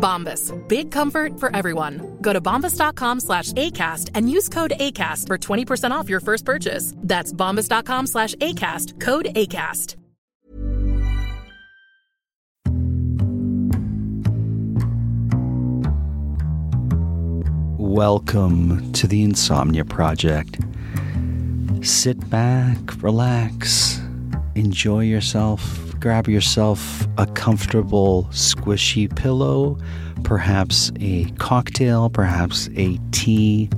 Bombas. Big comfort for everyone. Go to bombas.com slash ACAST and use code ACAST for 20% off your first purchase. That's bombas.com slash ACAST. Code ACAST. Welcome to the Insomnia Project. Sit back, relax, enjoy yourself, grab yourself a comfortable, squishy pillow, perhaps a cocktail, perhaps a tea,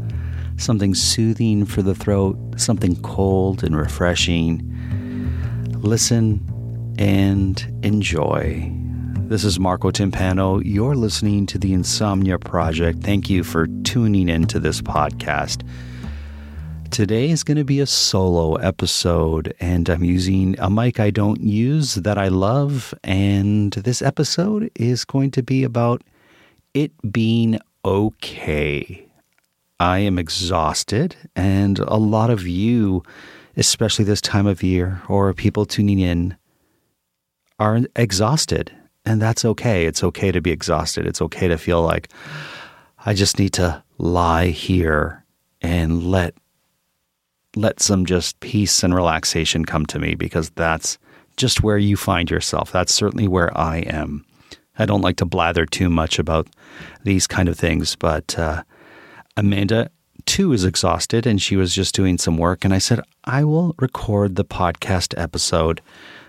something soothing for the throat, something cold and refreshing. Listen and enjoy. This is Marco Timpano. You're listening to the Insomnia Project. Thank you for tuning into this podcast. Today is going to be a solo episode, and I'm using a mic I don't use that I love. And this episode is going to be about it being okay. I am exhausted, and a lot of you, especially this time of year, or people tuning in, are exhausted. And that's okay. It's okay to be exhausted. It's okay to feel like I just need to lie here and let let some just peace and relaxation come to me because that's just where you find yourself. That's certainly where I am. I don't like to blather too much about these kind of things, but uh, Amanda too is exhausted and she was just doing some work. And I said, I will record the podcast episode.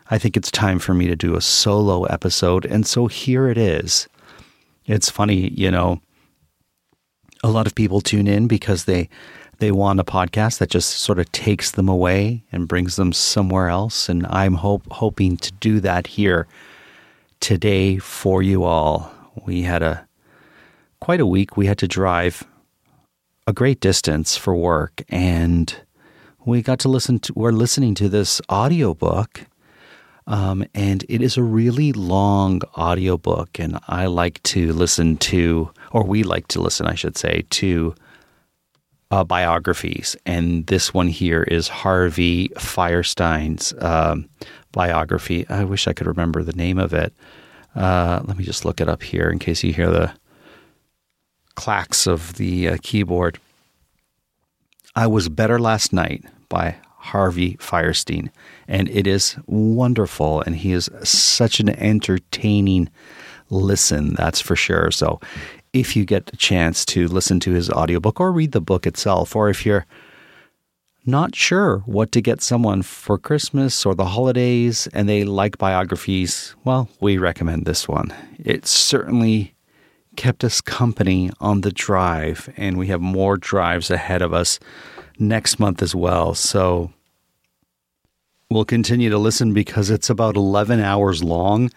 I think it's time for me to do a solo episode. And so here it is. It's funny, you know, a lot of people tune in because they they want a podcast that just sort of takes them away and brings them somewhere else. And I'm hope, hoping to do that here today for you all. We had a quite a week. We had to drive a great distance for work and we got to listen to we're listening to this audiobook um, and it is a really long audiobook and i like to listen to or we like to listen i should say to uh, biographies, and this one here is Harvey Fierstein's um, biography. I wish I could remember the name of it. Uh, let me just look it up here in case you hear the clacks of the uh, keyboard. I Was Better Last Night by Harvey Fierstein, and it is wonderful, and he is such an entertaining listen, that's for sure. So if you get a chance to listen to his audiobook or read the book itself, or if you're not sure what to get someone for Christmas or the holidays and they like biographies, well, we recommend this one. It certainly kept us company on the drive, and we have more drives ahead of us next month as well. So we'll continue to listen because it's about 11 hours long.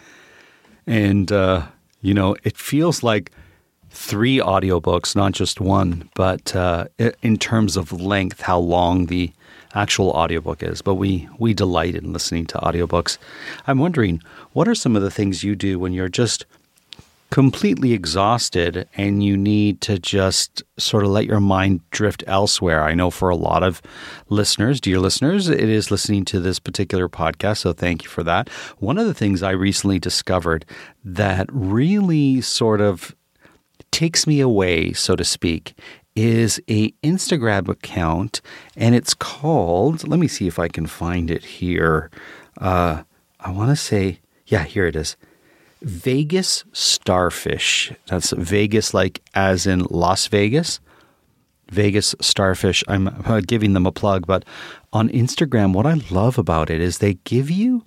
And, uh, you know, it feels like three audiobooks, not just one, but uh, in terms of length, how long the actual audiobook is. But we, we delight in listening to audiobooks. I'm wondering, what are some of the things you do when you're just completely exhausted and you need to just sort of let your mind drift elsewhere. I know for a lot of listeners, dear listeners, it is listening to this particular podcast, so thank you for that. One of the things I recently discovered that really sort of takes me away, so to speak, is a Instagram account, and it's called. Let me see if I can find it here. Uh, I want to say, yeah, here it is. Vegas Starfish. That's Vegas, like as in Las Vegas. Vegas Starfish. I'm giving them a plug, but on Instagram, what I love about it is they give you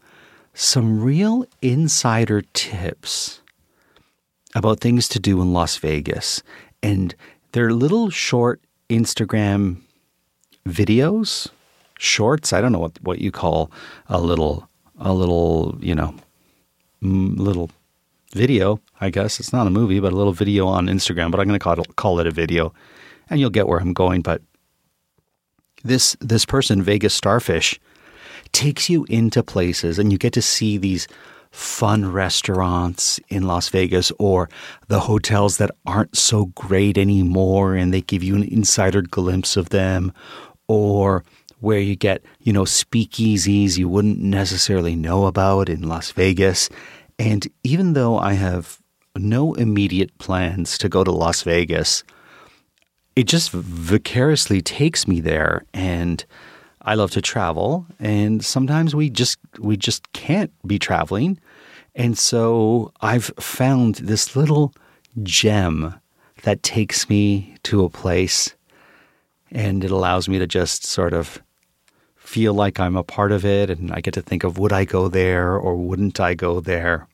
some real insider tips about things to do in Las Vegas. And they're little short Instagram videos, shorts. I don't know what, what you call a little, a little, you know, little video, I guess. It's not a movie, but a little video on Instagram, but I'm going to call it, call it a video and you'll get where I'm going. But this, this person, Vegas Starfish, takes you into places and you get to see these fun restaurants in Las Vegas or the hotels that aren't so great anymore and they give you an insider glimpse of them or where you get, you know, speakeasies you wouldn't necessarily know about in Las Vegas. And even though I have no immediate plans to go to Las Vegas, it just vicariously takes me there and I love to travel and sometimes we just we just can't be traveling. And so I've found this little gem that takes me to a place and it allows me to just sort of feel like I'm a part of it and I get to think of would I go there or wouldn't I go there.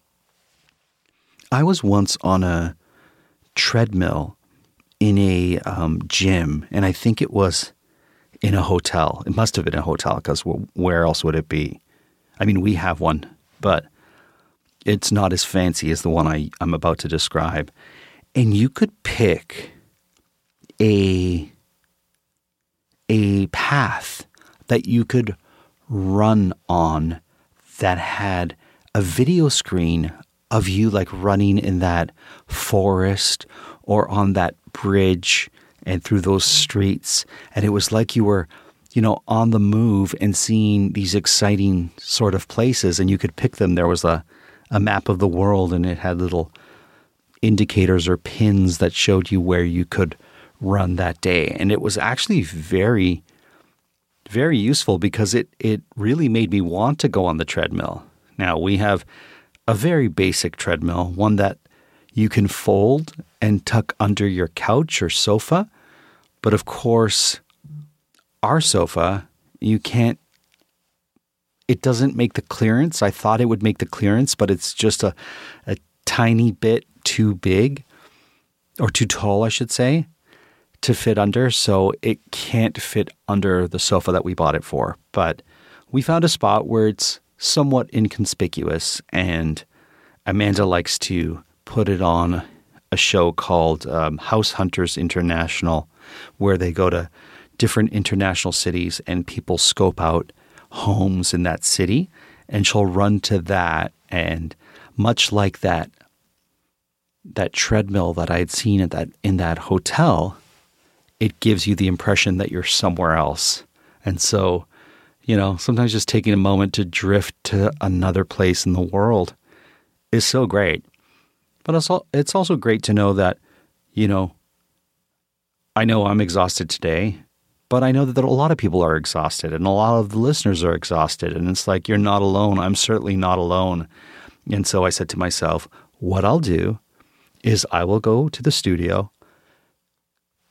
I was once on a treadmill in a um, gym, and I think it was in a hotel. It must have been a hotel because where else would it be? I mean, we have one, but it's not as fancy as the one I, I'm about to describe. And you could pick a a path that you could run on that had a video screen of you like running in that forest or on that bridge and through those streets. And it was like you were, you know, on the move and seeing these exciting sort of places and you could pick them. There was a, a map of the world and it had little indicators or pins that showed you where you could run that day. And it was actually very, very useful because it, it really made me want to go on the treadmill. Now we have a very basic treadmill, one that you can fold and tuck under your couch or sofa. But of course, our sofa, you can't, it doesn't make the clearance. I thought it would make the clearance, but it's just a, a tiny bit too big or too tall, I should say, to fit under. So it can't fit under the sofa that we bought it for. But we found a spot where it's somewhat inconspicuous, and Amanda likes to put it on a show called um, House Hunters International, where they go to different international cities and people scope out homes in that city. And she'll run to that, and much like that that treadmill that I had seen at that in that hotel, it gives you the impression that you're somewhere else. And so you know, sometimes just taking a moment to drift to another place in the world is so great. But it's also great to know that, you know, I know I'm exhausted today, but I know that a lot of people are exhausted and a lot of the listeners are exhausted. And it's like, you're not alone. I'm certainly not alone. And so I said to myself, what I'll do is I will go to the studio,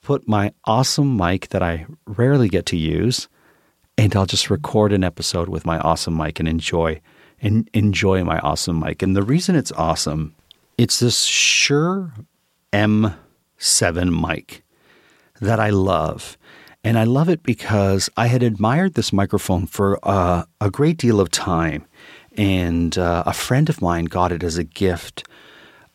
put my awesome mic that I rarely get to use, and I'll just record an episode with my awesome mic and enjoy and enjoy my awesome mic. And the reason it's awesome, it's this Shure M7 mic that I love. And I love it because I had admired this microphone for uh, a great deal of time. And uh, a friend of mine got it as a gift,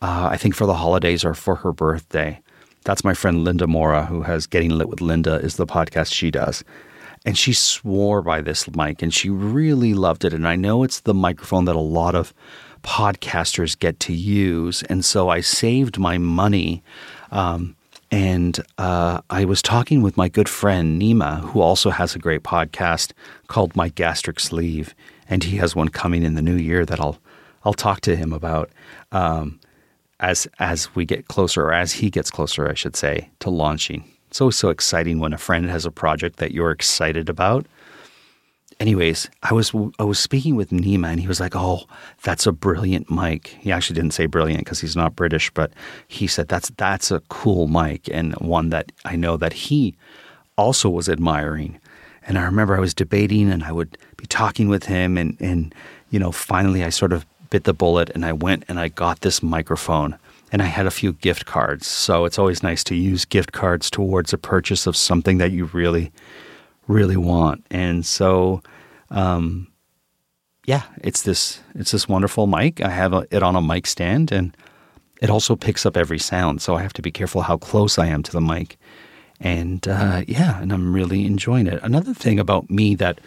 uh, I think for the holidays or for her birthday. That's my friend Linda Mora, who has Getting Lit with Linda, is the podcast she does. And she swore by this mic and she really loved it. And I know it's the microphone that a lot of podcasters get to use. And so I saved my money. Um, and uh, I was talking with my good friend Nima, who also has a great podcast called My Gastric Sleeve, and he has one coming in the new year that I'll I'll talk to him about um, as as we get closer, or as he gets closer, I should say, to launching. It's always so exciting when a friend has a project that you're excited about. Anyways, I was I was speaking with Nima and he was like, "Oh, that's a brilliant mic." He actually didn't say brilliant because he's not British, but he said that's that's a cool mic and one that I know that he also was admiring. And I remember I was debating and I would be talking with him and and you know, finally I sort of bit the bullet and I went and I got this microphone and I had a few gift cards. So it's always nice to use gift cards towards a purchase of something that you really, really want. And so, um, yeah, it's this it's this wonderful mic. I have a, it on a mic stand, and it also picks up every sound. So I have to be careful how close I am to the mic. And uh, yeah, and I'm really enjoying it. Another thing about me that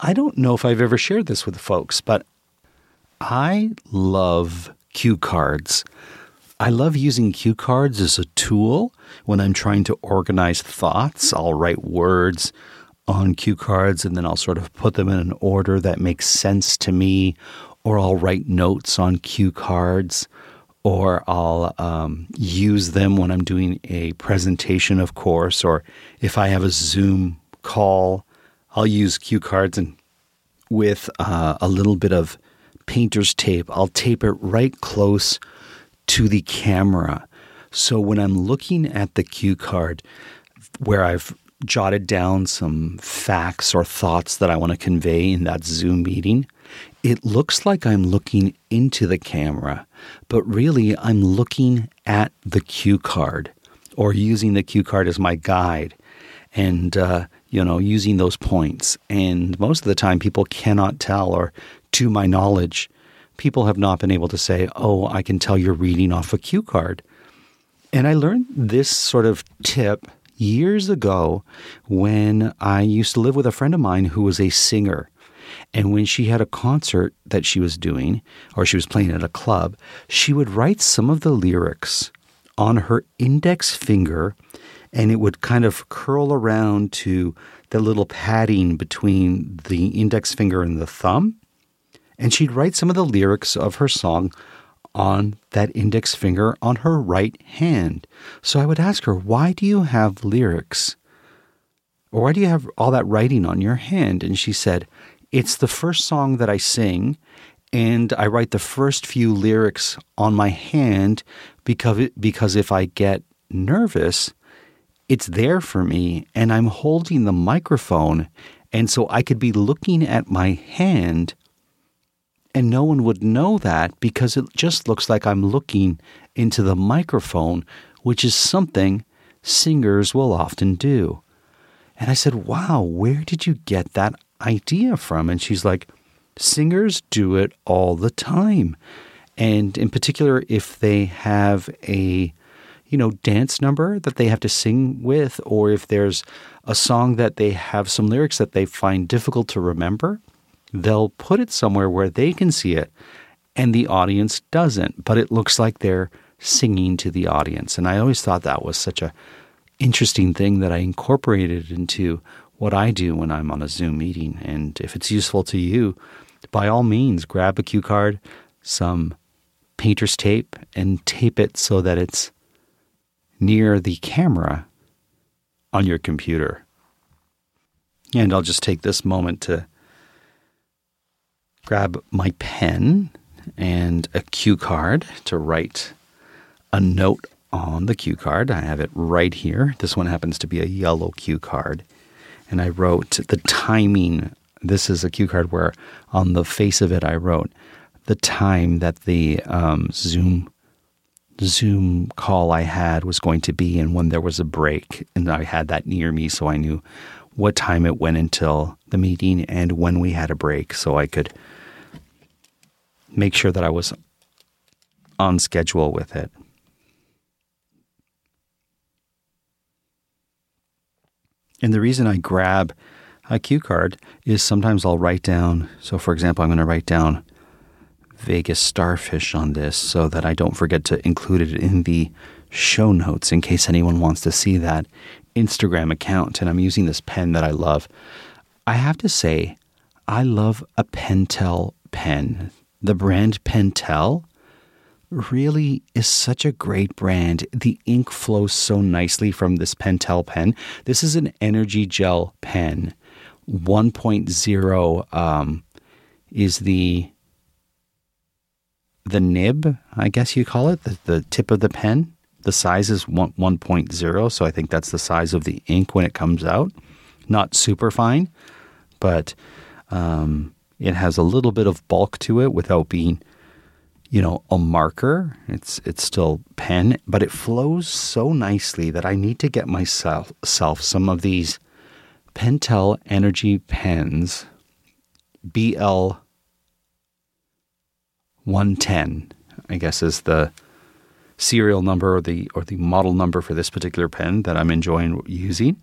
I don't know if I've ever shared this with folks, but I love cue cards. I love using cue cards as a tool when I'm trying to organize thoughts. I'll write words on cue cards and then I'll sort of put them in an order that makes sense to me, or I'll write notes on cue cards, or I'll um, use them when I'm doing a presentation, of course, or if I have a Zoom call, I'll use cue cards and with uh, a little bit of painter's tape, I'll tape it right close to the camera. So when I'm looking at the cue card where I've jotted down some facts or thoughts that I want to convey in that Zoom meeting, it looks like I'm looking into the camera, but really I'm looking at the cue card or using the cue card as my guide and, uh, you know, using those points. And most of the time, people cannot tell, or to my knowledge, people have not been able to say, oh, I can tell you're reading off a cue card. And I learned this sort of tip years ago when I used to live with a friend of mine who was a singer. And when she had a concert that she was doing, or she was playing at a club, she would write some of the lyrics on her index finger and it would kind of curl around to the little padding between the index finger and the thumb and she'd write some of the lyrics of her song on that index finger on her right hand. So I would ask her, Why do you have lyrics? Or why do you have all that writing on your hand? And she said, It's the first song that I sing, and I write the first few lyrics on my hand because, because if I get nervous, it's there for me, and I'm holding the microphone. And so I could be looking at my hand and no one would know that because it just looks like I'm looking into the microphone, which is something singers will often do. And I said, Wow, where did you get that idea from? And she's like, Singers do it all the time. And in particular, if they have a you know, dance number that they have to sing with, or if there's a song that they have some lyrics that they find difficult to remember, they'll put it somewhere where they can see it and the audience doesn't, but it looks like they're singing to the audience. And I always thought that was such a interesting thing that I incorporated into what I do when I'm on a Zoom meeting. And if it's useful to you, by all means, grab a cue card, some painter's tape, and tape it so that it's near the camera on your computer. And I'll just take this moment to grab my pen and a cue card to write a note on the cue card. I have it right here. This one happens to be a yellow cue card. And I wrote the timing. This is a cue card where on the face of it I wrote the time that the um, Zoom Zoom call I had was going to be and when there was a break. And I had that near me so I knew what time it went until the meeting and when we had a break so I could make sure that I was on schedule with it. And the reason I grab a cue card is sometimes I'll write down. So, for example, I'm going to write down Vegas starfish on this so that I don't forget to include it in the show notes in case anyone wants to see that Instagram account. And I'm using this pen that I love. I have to say, I love a Pentel pen the brand Pentel really is such a great brand. The ink flows so nicely from this Pentel pen. This is an energy gel pen. 1.0 um, is the the nib, I guess you call it, the, the tip of the pen. The size is 1, 1.0, so I think that's the size of the ink when it comes out. Not super fine, but um, It has a little bit of bulk to it without being, you know, a marker. It's it's still pen, but it flows so nicely that I need to get myself self some of these Pentel Energy pens, BL 110, I guess is the serial number or the or the model number for this particular pen that I'm enjoying using.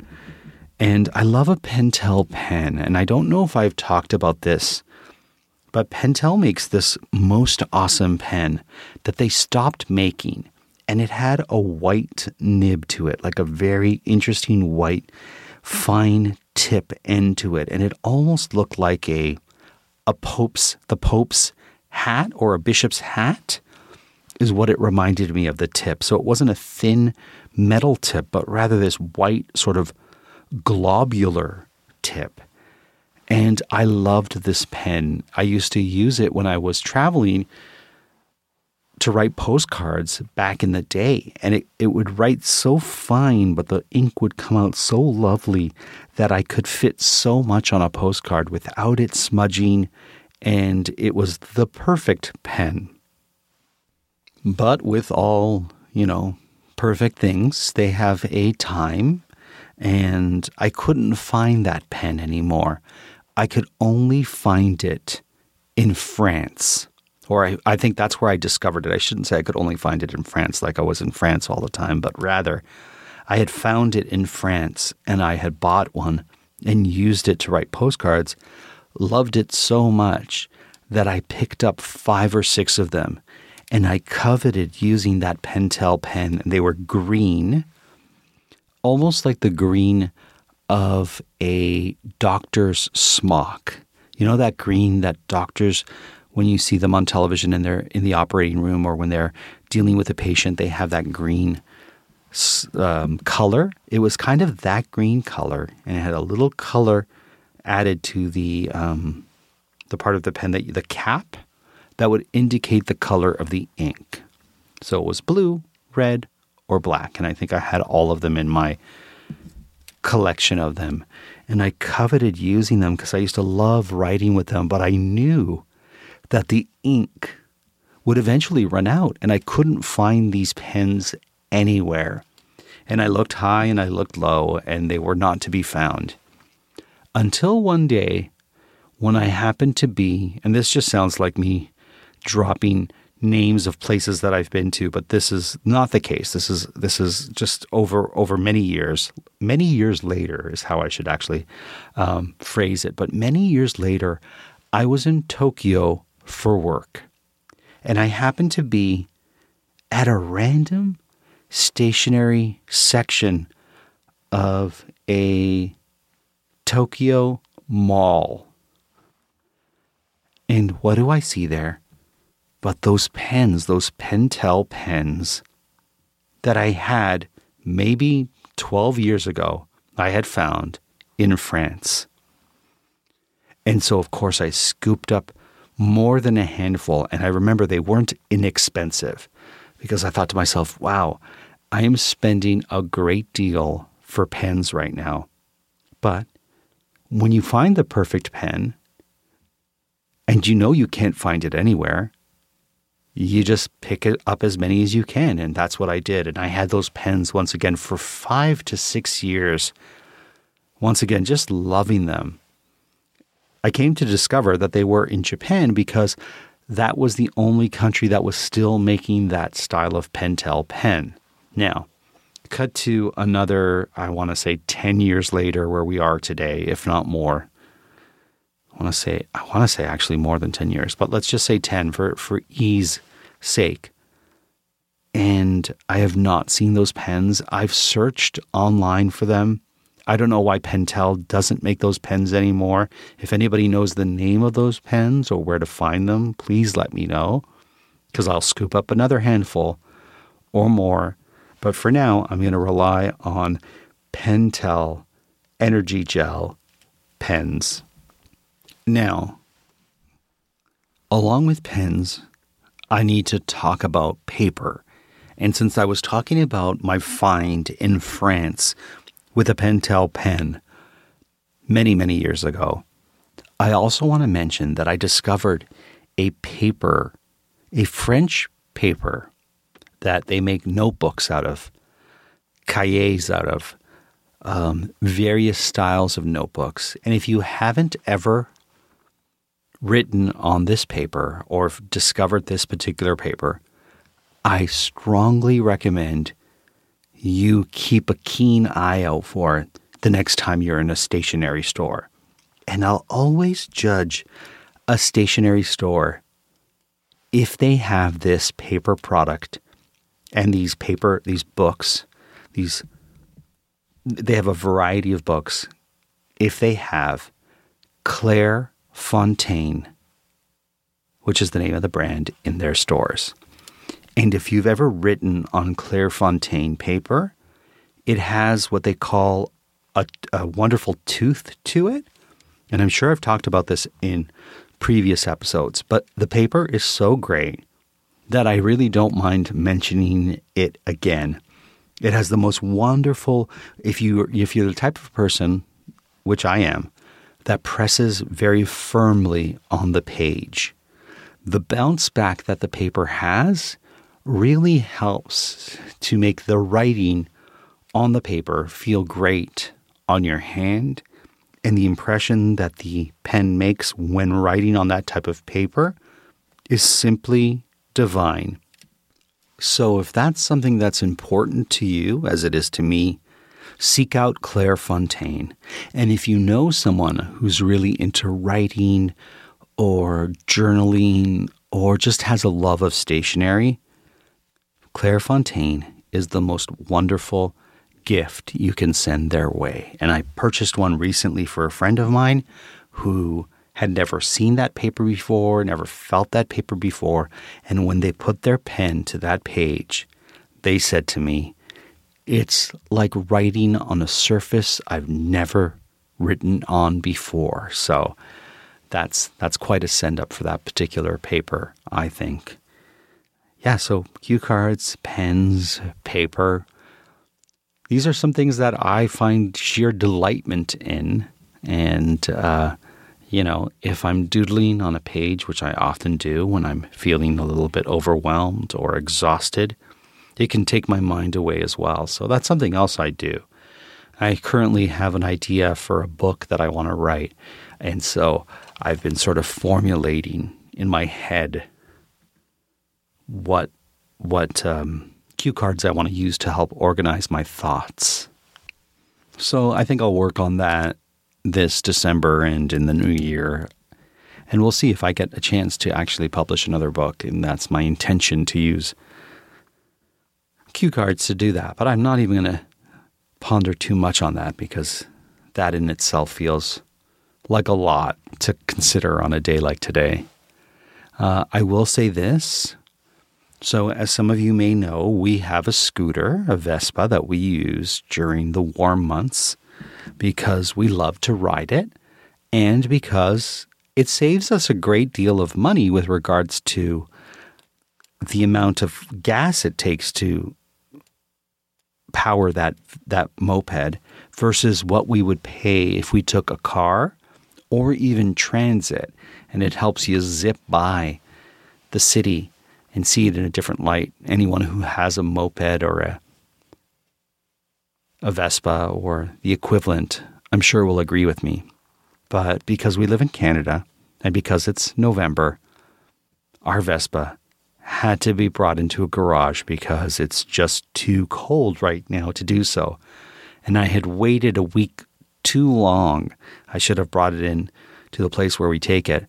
And I love a Pentel pen, and I don't know if I've talked about this, but Pentel makes this most awesome pen that they stopped making, and it had a white nib to it, like a very interesting white, fine tip end to it, and it almost looked like a a pope's the pope's hat or a bishop's hat is what it reminded me of the tip. So it wasn't a thin metal tip, but rather this white sort of globular tip. And I loved this pen. I used to use it when I was traveling to write postcards back in the day. And it, it would write so fine, but the ink would come out so lovely that I could fit so much on a postcard without it smudging. And it was the perfect pen. But with all, you know, perfect things, they have a time and I couldn't find that pen anymore. I could only find it in France. Or I, I think that's where I discovered it. I shouldn't say I could only find it in France like I was in France all the time, but rather I had found it in France and I had bought one and used it to write postcards, loved it so much that I picked up five or six of them and I coveted using that Pentel pen. They were green almost like the green of a doctor's smock. You know that green that doctors, when you see them on television and they're in the operating room or when they're dealing with a patient, they have that green um, color. It was kind of that green color, and it had a little color added to the um, the part of the pen that the cap that would indicate the color of the ink. So it was blue, red, or black. And I think I had all of them in my collection of them. And I coveted using them because I used to love writing with them, but I knew that the ink would eventually run out and I couldn't find these pens anywhere. And I looked high and I looked low and they were not to be found. Until one day when I happened to be, and this just sounds like me dropping names of places that I've been to, but this is not the case. This is this is just over over many years. Many years later is how I should actually um, phrase it. But many years later, I was in Tokyo for work, and I happened to be at a random stationary section of a Tokyo mall. And what do I see there? But those pens, those Pentel pens that I had maybe 12 years ago, I had found in France. And so, of course, I scooped up more than a handful. And I remember they weren't inexpensive because I thought to myself, wow, I am spending a great deal for pens right now. But when you find the perfect pen, and you know you can't find it anywhere, you just pick it up as many as you can. And that's what I did. And I had those pens once again for five to six years. Once again, just loving them. I came to discover that they were in Japan because that was the only country that was still making that style of Pentel pen. Now, cut to another, I want to say 10 years later, where we are today, if not more. I want to say I want to say actually more than 10 years, but let's just say 10 for for ease sake. And I have not seen those pens. I've searched online for them. I don't know why Pentel doesn't make those pens anymore. If anybody knows the name of those pens or where to find them, please let me know because I'll scoop up another handful or more. But for now, I'm going to rely on Pentel Energy Gel pens. Now, along with pens, I need to talk about paper. And since I was talking about my find in France with a Pentel pen many, many years ago, I also want to mention that I discovered a paper, a French paper that they make notebooks out of, cahiers out of, um, various styles of notebooks. And if you haven't ever written on this paper or discovered this particular paper, I strongly recommend you keep a keen eye out for it the next time you're in a stationery store. And I'll always judge a stationery store if they have this paper product and these paper these books, these they have a variety of books. If they have Claire Fontaine, which is the name of the brand in their stores. And if you've ever written on Clairefontaine paper, it has what they call a, a, wonderful tooth to it. And I'm sure I've talked about this in previous episodes, but the paper is so great that I really don't mind mentioning it again. It has the most wonderful if you if you're the type of person, which I am, that presses very firmly on the page. The bounce back that the paper has really helps to make the writing on the paper feel great on your hand. And the impression that the pen makes when writing on that type of paper is simply divine. So, if that's something that's important to you, as it is to me, seek out Clairefontaine. And if you know someone who's really into writing or journaling or just has a love of stationery, Clairefontaine is the most wonderful gift you can send their way. And I purchased one recently for a friend of mine who had never seen that paper before, never felt that paper before. And when they put their pen to that page, they said to me, It's like writing on a surface I've never written on before. So that's that's quite a send up for that particular paper, I think yeah, so cue cards, pens, paper. These are some things that I find sheer delightment in. And, uh, you know, if I'm doodling on a page, which I often do when I'm feeling a little bit overwhelmed or exhausted, it can take my mind away as well. So that's something else I do. I currently have an idea for a book that I want to write. And so I've been sort of formulating in my head what what um, cue cards I want to use to help organize my thoughts. So I think I'll work on that this December and in the new year. And we'll see if I get a chance to actually publish another book. And that's my intention to use cue cards to do that. But I'm not even going to ponder too much on that because that in itself feels like a lot to consider on a day like today. Uh, I will say this so, as some of you may know, we have a scooter, a Vespa, that we use during the warm months because we love to ride it and because it saves us a great deal of money with regards to the amount of gas it takes to power that that moped versus what we would pay if we took a car or even transit and it helps you zip by the city and see it in a different light. Anyone who has a moped or a a Vespa or the equivalent, I'm sure will agree with me. But because we live in Canada and because it's November, our Vespa had to be brought into a garage because it's just too cold right now to do so. And I had waited a week too long. I should have brought it in to the place where we take it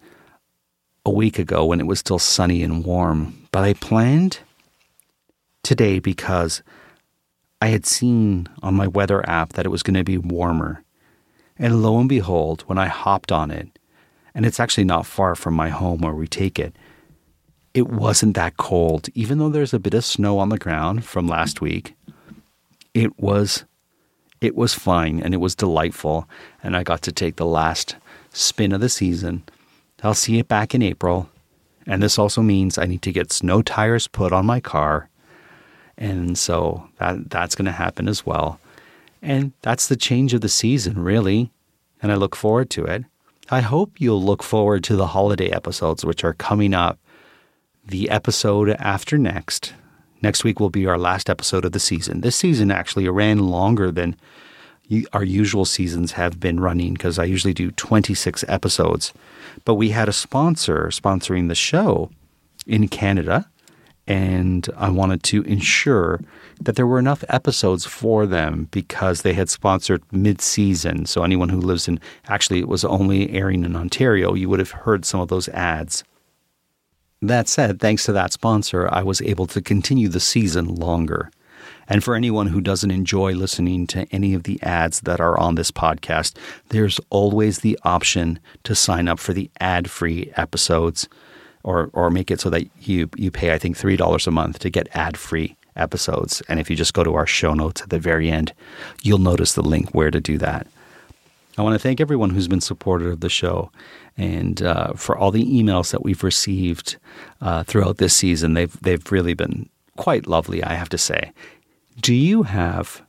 a week ago when it was still sunny and warm. But I planned today because I had seen on my weather app that it was going to be warmer. And lo and behold, when I hopped on it, and it's actually not far from my home where we take it, it wasn't that cold. Even though there's a bit of snow on the ground from last week, it was it was fine and it was delightful and I got to take the last spin of the season. I'll see it back in April and this also means I need to get snow tires put on my car. And so that that's going to happen as well. And that's the change of the season, really. And I look forward to it. I hope you'll look forward to the holiday episodes, which are coming up the episode after next. Next week will be our last episode of the season. This season actually ran longer than our usual seasons have been running because I usually do 26 episodes. But we had a sponsor sponsoring the show in Canada, and I wanted to ensure that there were enough episodes for them because they had sponsored mid season. So, anyone who lives in actually, it was only airing in Ontario, you would have heard some of those ads. That said, thanks to that sponsor, I was able to continue the season longer. And for anyone who doesn't enjoy listening to any of the ads that are on this podcast, there's always the option to sign up for the ad free episodes or, or make it so that you, you pay, I think, $3 a month to get ad free episodes. And if you just go to our show notes at the very end, you'll notice the link where to do that. I want to thank everyone who's been supportive of the show and uh, for all the emails that we've received uh, throughout this season. They've, they've really been quite lovely, I have to say. Do you have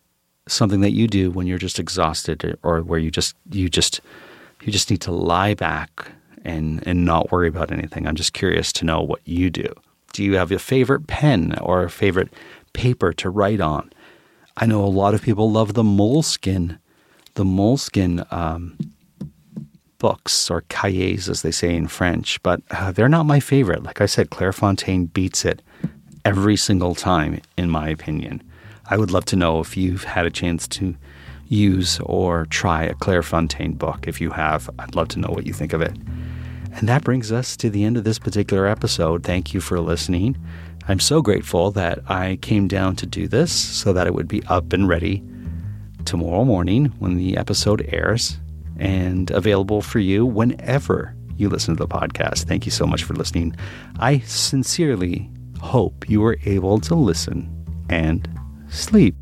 something that you do when you're just exhausted or where you just you just you just need to lie back and and not worry about anything? I'm just curious to know what you do. Do you have a favorite pen or a favorite paper to write on? I know a lot of people love the Moleskine, the Moleskine um, books or cahiers, as they say in French, but uh, they're not my favorite. Like I said, Clairefontaine beats it every single time, in my opinion. I would love to know if you've had a chance to use or try a Clairefontaine book. If you have, I'd love to know what you think of it. And that brings us to the end of this particular episode. Thank you for listening. I'm so grateful that I came down to do this so that it would be up and ready tomorrow morning when the episode airs and available for you whenever you listen to the podcast. Thank you so much for listening. I sincerely hope you were able to listen and sleep.